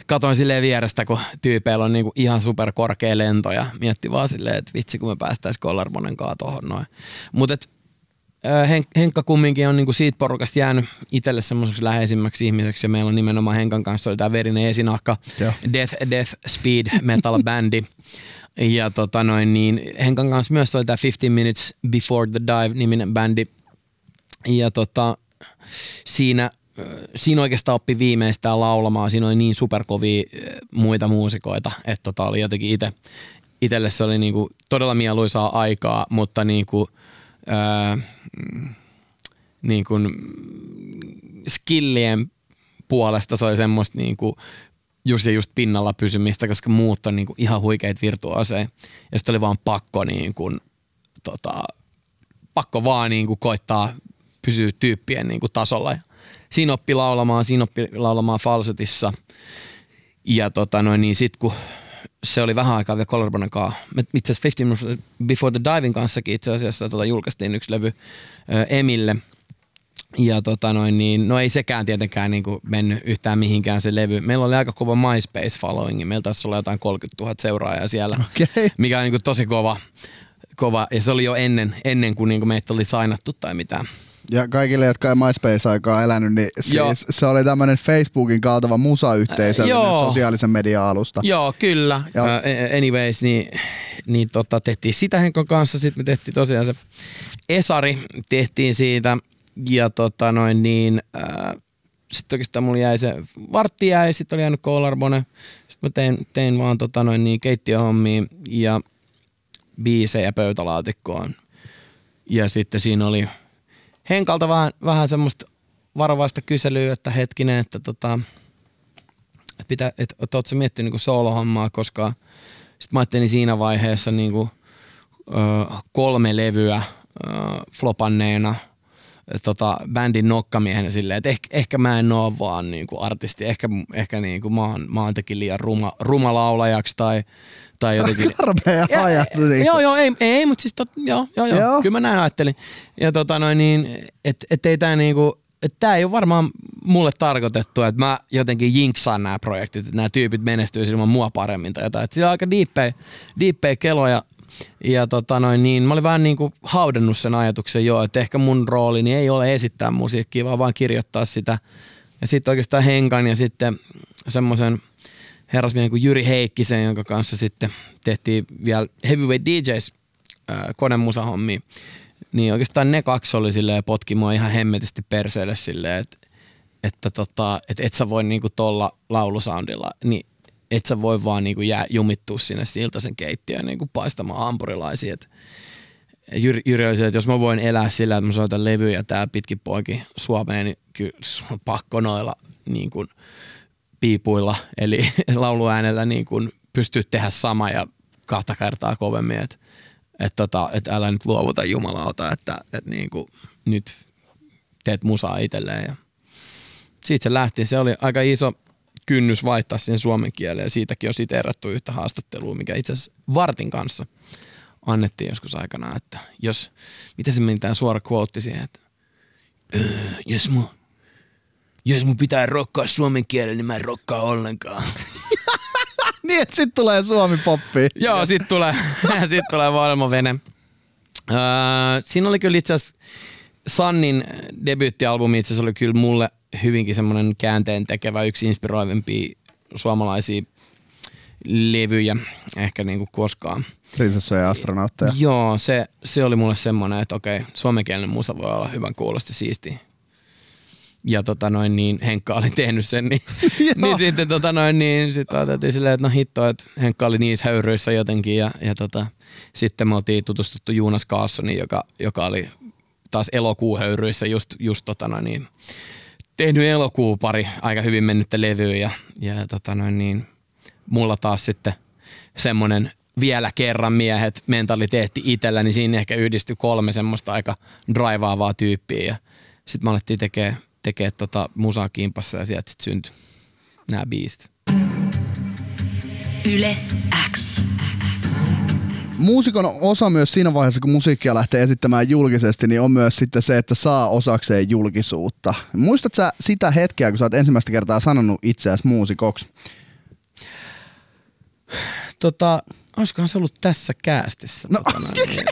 B: katoin silleen vierestä, kun tyypeillä on niinku ihan super korkea lento ja mietti vaan silleen, että vitsi kun me päästäis Kollarmonen kaa tohon noin. Mutta Hen- Henkka kumminkin on niinku siitä porukasta jäänyt itselle semmoiseksi läheisimmäksi ihmiseksi ja meillä on nimenomaan Henkan kanssa oli tämä verinen esinahka
C: Joo.
B: Death, Death Speed Metal Bandi. Ja tota noin, niin Henkan kanssa myös oli tämä 15 Minutes Before the Dive niminen bändi. Ja tota, siinä, siinä oikeastaan oppi viimeistään laulamaan. Siinä oli niin superkovia muita muusikoita, että tota oli jotenkin itse, itselle se oli niinku todella mieluisaa aikaa, mutta niinku, mm, niin kuin skillien puolesta se oli semmoista niin kuin just ja just pinnalla pysymistä, koska muut on niin kuin ihan huikeita virtuoseja. Ja sitten oli vaan pakko niin kuin, tota, pakko vaan niin kuin koittaa pysyä tyyppien niin kuin tasolla. Siinä oppi laulamaan, siinä oppi laulamaan falsetissa. Ja tota noin, niin sit kun se oli vähän aikaa vielä Collarbonen kanssa. Itse asiassa 15 Minutes Before the Diving kanssakin itse asiassa tota, julkaistiin yksi levy ö, Emille. Ja tota noin, niin, no ei sekään tietenkään niin kuin mennyt yhtään mihinkään se levy. Meillä oli aika kova MySpace followingi. Meillä taisi olla jotain 30 000 seuraajaa siellä,
C: Okei.
B: mikä on niin kuin tosi kova. kova. Ja se oli jo ennen, ennen kuin, niin kuin meitä oli sainattu tai mitään.
C: Ja kaikille, jotka ei MySpace-aikaa elänyt, niin
B: Joo.
C: siis se oli tämmöinen Facebookin kaltava musayhteisö,
B: Äh, joo.
C: sosiaalisen median alusta.
B: Joo, kyllä.
C: Ja-
B: Uh, anyways, niin, niin tota, tehtiin sitä Henkon kanssa. Sitten me tehtiin tosiaan se Esari, tehtiin siitä. Ja tota noin niin, äh, sitten oikeastaan mulla jäi se, vartti jäi, sitten oli jäänyt Colarbone. Sitten mä tein, tein vaan tota noin niin keittiöhommia ja biisejä pöytälaatikkoon. Ja sitten siinä oli Henkalta vähän, vähän semmoista varovaista kyselyä, että hetkinen, että tota, että pitää, että, että ootko miettinyt niin soolohommaa, koska sitten mä ajattelin siinä vaiheessa niin kuin, ö, kolme levyä ö, flopanneena tota, bändin nokkamiehenä silleen, että ehkä, ehkä mä en oo vaan niin kuin artisti, ehkä, ehkä niin kuin mä, oon, mä oon jotenkin liian ruma, ruma laulajaksi tai, tai jotenkin...
C: Karmea
B: Ja-
C: ajattu. Niin.
B: Joo, joo, ei, ei mutta siis tot, joo, joo, joo,
C: Joo.
B: kyllä mä näin ajattelin. Ja tota noin niin, että et ei tää niinku, että tää ei ole varmaan mulle tarkoitettu, että mä jotenkin jinksaan nämä projektit, että nämä tyypit menestyy ilman mua paremmin tai jotain. Että siellä on aika diippejä, diippejä keloja. Ja tota noin, niin mä olin vähän niin kuin haudannut sen ajatuksen jo, että ehkä mun roolini ei ole esittää musiikkia, vaan vaan kirjoittaa sitä. Ja sitten oikeastaan Henkan ja sitten semmoisen herrasmiehen kuin Jyri Heikkisen, jonka kanssa sitten tehtiin vielä Heavyweight DJs äh, konemusahommia. Niin oikeastaan ne kaksi oli silleen potki mua ihan hemmetisti perseelle silleen, että että tota, et, et sä voi niinku tolla laulusoundilla, niin et sä voi vaan niinku jää jumittua sinne siltaisen keittiöön niinku paistamaan hampurilaisia. Et Jyri, Jyri oli silleen, että jos mä voin elää sillä, että mä soitan levyjä täällä pitkin poikin Suomeen, niin kyllä on pakko noilla niin kuin piipuilla, eli lauluäänellä niin kuin pystyy tehdä sama ja kahta kertaa kovemmin, että et tota, et älä nyt luovuta jumalauta, että et niin kuin nyt teet musaa itselleen. Ja siitä se lähti. Se oli aika iso kynnys vaihtaa siihen suomen kieleen ja siitäkin on siteerattu yhtä haastattelua, mikä itse asiassa Vartin kanssa annettiin joskus aikanaan, että jos, miten se meni tämä suora quote siihen, että öö, jos mun, jos mun pitää rokkaa suomen kielen, niin mä en rokkaa ollenkaan.
C: Niin, että sit tulee Suomi poppi.
B: Joo, sit tulee, sit tulee maailmanvene. Öö, siinä oli kyllä itse asiassa Sannin debyyttialbumi itse asiassa oli kyllä mulle hyvinkin semmoinen käänteen tekevä, yksi inspiroivimpia suomalaisia levyjä ehkä niinku koskaan.
C: Prinsessoja ja astronautteja.
B: Joo, se, se oli mulle semmoinen, että okei, suomenkielinen musa voi olla hyvän kuulosti siisti. Ja tota noin, niin Henkka oli tehnyt sen, niin, niin sitten tota noin, niin sit ajateltiin silleen, että no hitto, että Henkka oli niissä höyryissä jotenkin ja, ja tota, sitten me oltiin tutustuttu Juunas Carlsoniin, joka, joka oli taas elokuuhöyryissä just, just tota noin, niin, tehnyt elokuu pari aika hyvin mennyttä levyä ja, ja tota noin, niin, mulla taas sitten semmoinen vielä kerran miehet mentaliteetti itsellä, niin siinä ehkä yhdistyi kolme semmoista aika draivaavaa tyyppiä ja sitten me alettiin tekee, tekee tota musaa kimpassa ja sieltä sitten syntyi nämä biisit.
A: Yle X.
C: Muusikon osa myös siinä vaiheessa, kun musiikkia lähtee esittämään julkisesti, niin on myös sitten se, että saa osakseen julkisuutta. Muistatko sä sitä hetkeä, kun sä oot ensimmäistä kertaa sanonut itseäsi muusikoksi?
B: Tota, olisikohan se ollut tässä käästissä?
C: No,
B: niin.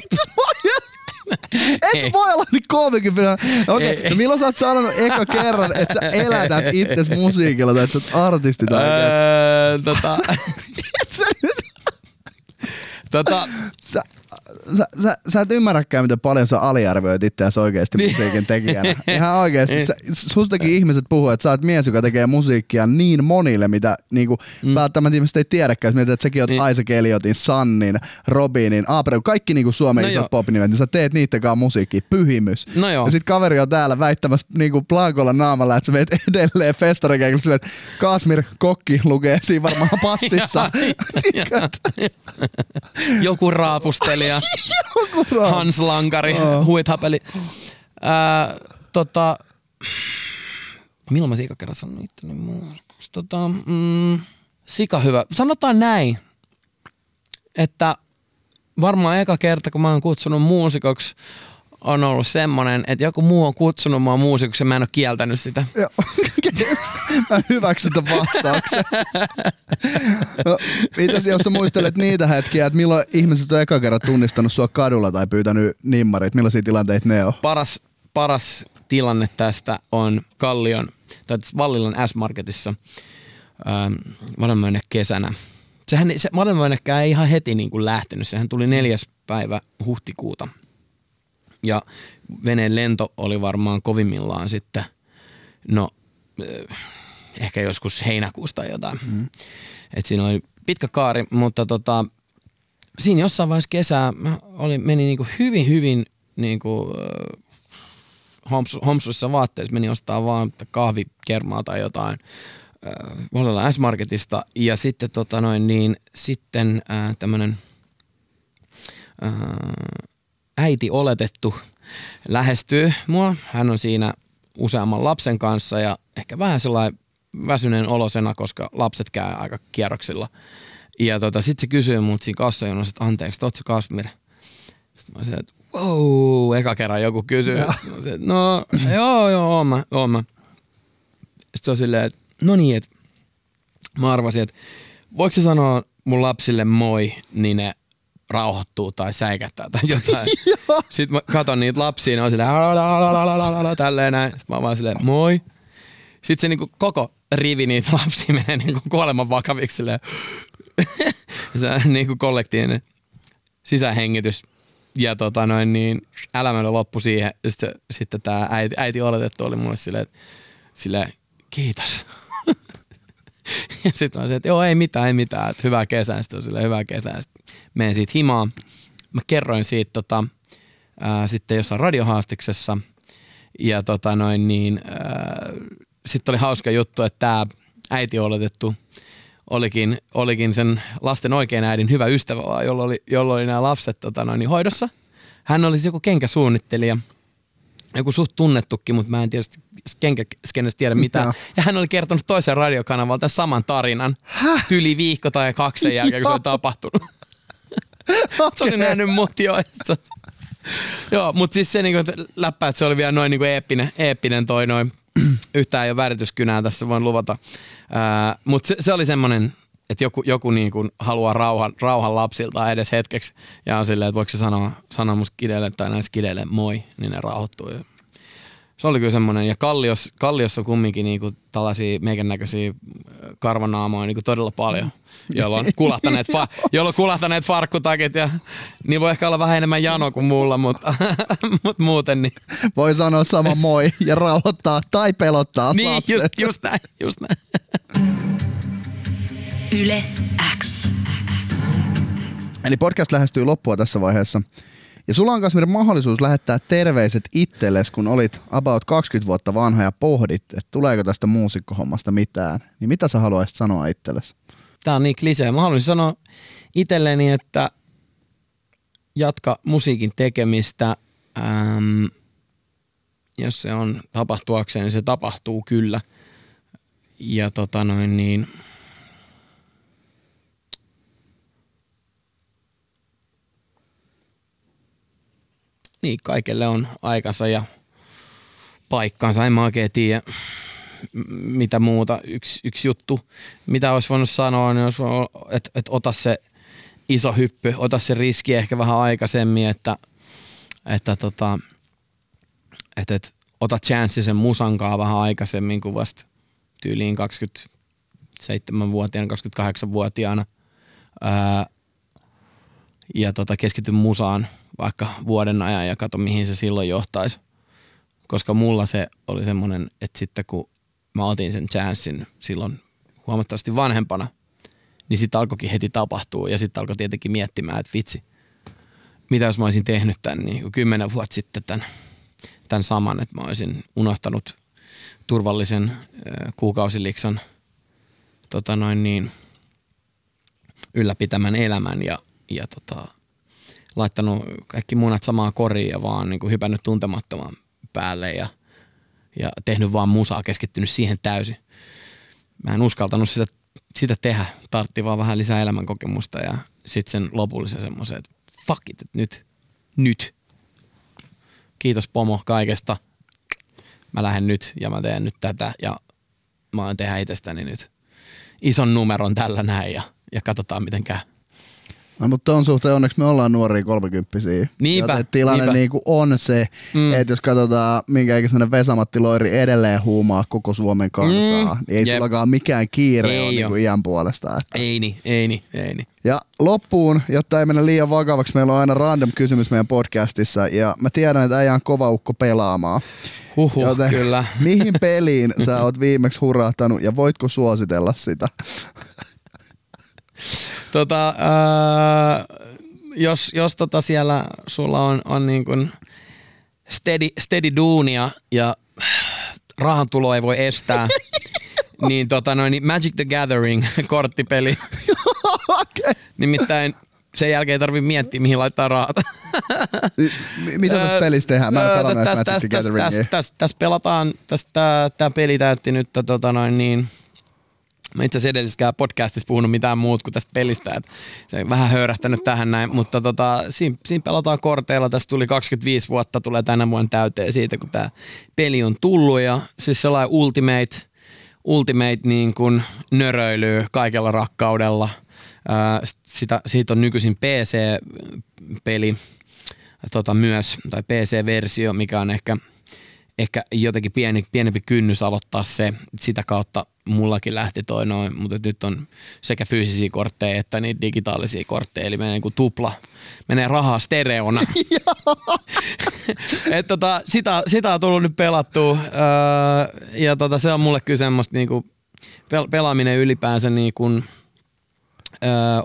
C: et sä voi, olla nyt 30. Okei,
B: Ei,
C: no milloin sä oot sanonut eka kerran, että sä elätät itses musiikilla tai että sä oot artisti tai. Öö,
B: tota, tota,
C: sä, sä, sä, sä et ymmärräkään, miten paljon sä aliarvioit itseäsi oikeasti
B: Niin.
C: musiikin tekijänä. Ihan oikeasti. Sä, sustakin ihmiset puhuu, että sä oot mies, joka tekee musiikkia niin monille, mitä niinku, mm. välttämättä ihmiset ei tiedäkään. Jos mietit, että säkin oot
B: Niin.
C: niin. Isaac Elliotin, Sannin, Robinin, Aapreu, kaikki niinku Suomen
B: No
C: isot popnimet, niin sä teet kanssa musiikkia. Pyhimys.
B: No joo.
C: Ja sit kaveri on täällä väittämässä niinku Blankolla naamalla, että sä veet edelleen festarikeikolla silleen, että Kasmir Kokki lukee siinä varmaan passissa.
B: joku raapustelija, Hans Lankari,
C: Oh.
B: huithapeli. Ää, tota, milloin mä sika kerran sanon itteni muuksi? Tota, mm, sika hyvä. Sanotaan näin. että varmaan eka kerta, kun mä oon kutsunut muusikoksi, on ollut semmonen, että joku muu on kutsunut mua muusikoksi ja mä en ole kieltänyt sitä.
C: Joo. Mä hyväksyn tämän vastauksen. No, mitäs jos sä muistelet niitä hetkiä, että milloin ihmiset on eka kerran tunnistanut sua kadulla tai pyytänyt nimmarit, millaisia tilanteita ne on?
B: Paras, paras tilanne tästä on Kallion, tai Vallilan S-Marketissa ähm, kesänä. Sehän, se Vadenmyönnekään ei ihan heti niin kuin lähtenyt, sehän tuli neljäs päivä huhtikuuta. Ja veneen lento oli varmaan kovimmillaan sitten, no äh, ehkä joskus heinäkuusta jotain. Mm. Et siinä oli pitkä kaari, mutta tota, siinä jossain vaiheessa kesää mä oli, meni niinku hyvin, hyvin niinku, äh, homsu, homsuissa vaatteissa, meni ostaa vaan kahvikermaa tai jotain äh, Vallella S-Marketista ja sitten tota noin niin, sitten äh, tämmönen äh, äiti oletettu lähestyy mua. Hän on siinä useamman lapsen kanssa ja ehkä vähän sellainen väsyneen olosena, koska lapset käy aika kierroksilla. Ja tota, sitten se kysyy mut siinä kassajonossa, että anteeksi, ootko Kasmir? Sitten mä sanoin, että wow, eka kerran joku kysyy. Mä sanoin, no joo, joo, oon mä, oon mä. Sitten se on silleen, että no niin, että mä arvasin, että voiko se sanoa mun lapsille moi, niin ne rauhoittuu tai säikättää tai jotain. Sitten mä katon niitä lapsia, ne on silleen tälleen näin. Sitten mä vaan silleen moi. Sitten se niinku koko rivi niitä lapsia menee niinku kuoleman vakaviksi silleen. se on niinku kollektiivinen sisähengitys. Ja tota noin niin, elämä loppu siihen. Sitten, sitten tämä äiti, äiti oletettu oli mulle silleen, silleen kiitos. ja sitten mä se, että joo ei mitään, ei mitään, että hyvää kesää. Sitten on silleen, hyvää kesää. Menen siitä himaan. Mä kerroin siitä tota, ää, sitten jossain radiohaastiksessa. Ja tota noin niin, sitten oli hauska juttu, että tämä äiti oletettu olikin, olikin sen lasten oikein äidin hyvä ystävä, jolla oli, jolla oli nämä lapset tota noin, niin hoidossa. Hän oli joku kenkäsuunnittelija, joku suht tunnettukin, mutta mä en tietysti kenkäskennestä tiedä mitään.
C: Joo.
B: Ja hän oli kertonut toisen radiokanavalta saman tarinan Häh? yli viikko tai kaksi sen jälkeen, kun se oli tapahtunut. Se oli nähnyt mut jo. Joo, mutta siis se niinku, läppä, että se oli vielä noin niinku eeppinen, eeppinen toi noin. Yhtään ei ole värityskynää tässä, voin luvata. Mutta se, se, oli semmoinen, että joku, joku niinku haluaa rauhan, rauhan lapsilta edes hetkeksi. Ja on silleen, että voiko se sanoa, sanoa musta kideille tai näissä kideille moi, niin ne rauhoittuu. Se oli kyllä semmoinen. Ja Kallios, Kalliossa on kumminkin niinku tällaisia meikän näköisiä karvanaamoja niinku todella paljon, jolla on kulahtaneet, fa- jolla on kulahtaneet farkkutakit. Ja, niin voi ehkä olla vähän enemmän jano kuin mulla, mutta, mutta muuten niin.
C: Voi sanoa sama moi ja rauhoittaa tai pelottaa
B: Niin,
C: lapset.
B: just, just näin, just näin.
A: Yle X.
C: Eli podcast lähestyy loppua tässä vaiheessa. Ja sulla on Kasmir mahdollisuus lähettää terveiset itsellesi, kun olit about 20 vuotta vanha ja pohdit, että tuleeko tästä muusikkohommasta mitään. Niin mitä sä haluaisit sanoa itsellesi?
B: Tää on niin klisee. Mä haluaisin sanoa itselleni, että jatka musiikin tekemistä. Ähm, jos se on tapahtuakseen, niin se tapahtuu kyllä. Ja tota noin niin, niin kaikelle on aikansa ja paikkansa. En mä oikein tiedä mitä muuta. Yksi, yksi juttu, mitä olisi voinut sanoa, niin olisi voinut, että, että ota se iso hyppy, ota se riski ehkä vähän aikaisemmin, että, että, tota, että, että ota chanssi sen musankaa vähän aikaisemmin kuin vasta tyyliin 27-vuotiaana, 28-vuotiaana. Ää, ja tota, keskity musaan vaikka vuoden ajan ja kato mihin se silloin johtaisi. Koska mulla se oli semmoinen, että sitten kun mä otin sen chanssin silloin huomattavasti vanhempana, niin sitten alkoikin heti tapahtua ja sitten alkoi tietenkin miettimään, että vitsi, mitä jos mä olisin tehnyt tämän niin kymmenen vuotta sitten tämän, tämän saman, että mä olisin unohtanut turvallisen kuukausilikson tota noin niin, ylläpitämän elämän ja, ja tota, laittanut kaikki munat samaan koriin ja vaan niin kuin hypännyt tuntemattoman päälle ja, ja tehnyt vaan musaa, keskittynyt siihen täysin. Mä en uskaltanut sitä, sitä tehdä, tartti vaan vähän lisää elämänkokemusta ja sitten sen lopullisen semmoisen, että fuck it, että nyt, nyt. Kiitos pomo kaikesta. Mä lähden nyt ja mä teen nyt tätä ja mä oon tehdä itsestäni nyt ison numeron tällä näin ja, ja katsotaan miten käy.
C: No, mutta on suhteen onneksi me ollaan nuoria kolmekymppisiä.
B: Niinpä,
C: Joten tilanne
B: niinpä.
C: Niinku on se,
B: Mm.
C: että jos katsotaan minkä ikäisenä Vesamatti Loiri edelleen huumaa koko Suomen kansaa,
B: Mm.
C: niin ei
B: Jep.
C: sullakaan mikään kiire
B: Ei
C: ole
B: oo.
C: niinku iän puolesta. Että.
B: Ei niin, ei niin, ei niin.
C: Ja loppuun, jotta ei mennä liian vakavaksi, meillä on aina random kysymys meidän podcastissa, ja mä tiedän, että äijä on kova ukko pelaamaan.
B: Huhhuh,
C: Joten
B: kyllä.
C: mihin peliin sä oot viimeksi hurahtanut, ja voitko suositella sitä?
B: Tota, ää, jos, jos tota siellä sulla on, on niin kuin steady, steady duunia ja rahan tulo ei voi estää, niin, tota noin, niin Magic the Gathering korttipeli.
C: Okei.
B: Nimittäin sen jälkeen ei tarvitse miettiä, mihin laittaa rahat.
C: Mitä tässä pelissä tehdään? Mä en
B: Öö,
C: pelannut
B: täs-
C: Magic
B: täs-
C: the
B: täs-
C: Gatheringia.
B: täs- täs- Tässä pelataan, tästä tämä peli täytti nyt tota noin niin, Mä itse asiassa edellisessä podcastissa puhunut mitään muuta kuin tästä pelistä, että se on vähän höyrähtänyt tähän näin, mutta tota, siinä, siinä pelataan korteilla, tästä tuli 25 vuotta, tulee tänä vuonna täyteen siitä, kun tämä peli on tullut ja siis sellainen ultimate, ultimate niin kuin nöröilyy kaikella rakkaudella. Ää, sitä, siitä on nykyisin PC-peli tota, myös, tai PC-versio, mikä on ehkä, ehkä jotenkin pieni, pienempi kynnys aloittaa se. Sitä kautta mullakin lähti toi noin, mutta nyt on sekä fyysisiä kortteja että niitä digitaalisia kortteja, eli menee niin kuin tupla, menee rahaa stereona. Et tota, sitä, sitä on tullut nyt pelattua öö, ja tota, se on mulle kyllä semmoista niinku, pel- pelaaminen ylipäänsä niinku, öö,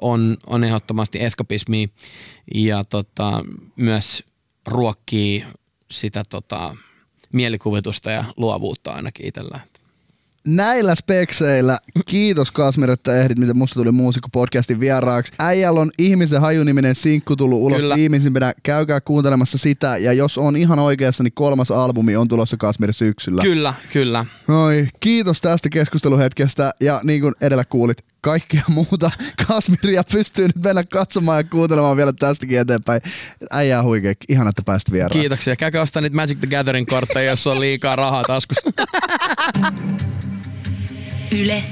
B: on, on ehdottomasti eskapismi ja tota, myös ruokkii sitä tota, mielikuvitusta ja luovuutta ainakin itsellä.
C: Näillä spekseillä kiitos Kasmir, että ehdit, miten musta tuli muusikko podcastin vieraaksi. Äijällä on ihmisen hajuniminen sinkku tullut ulos
B: Kyllä.
C: viimeisimpänä. Käykää kuuntelemassa sitä. Ja jos on ihan oikeassa, niin kolmas albumi on tulossa Kasmir syksyllä.
B: Kyllä, kyllä.
C: Oi, kiitos tästä keskusteluhetkestä ja niin kuin edellä kuulit, kaikkea muuta Kasmiria pystyy nyt mennä katsomaan ja kuuntelemaan vielä tästäkin eteenpäin. Äijä on huikea, ihana, että pääsit vieraan.
B: Kiitoksia. Käykää ostaa niitä Magic the Gathering kortteja, jos on liikaa rahaa taskussa.
A: Yle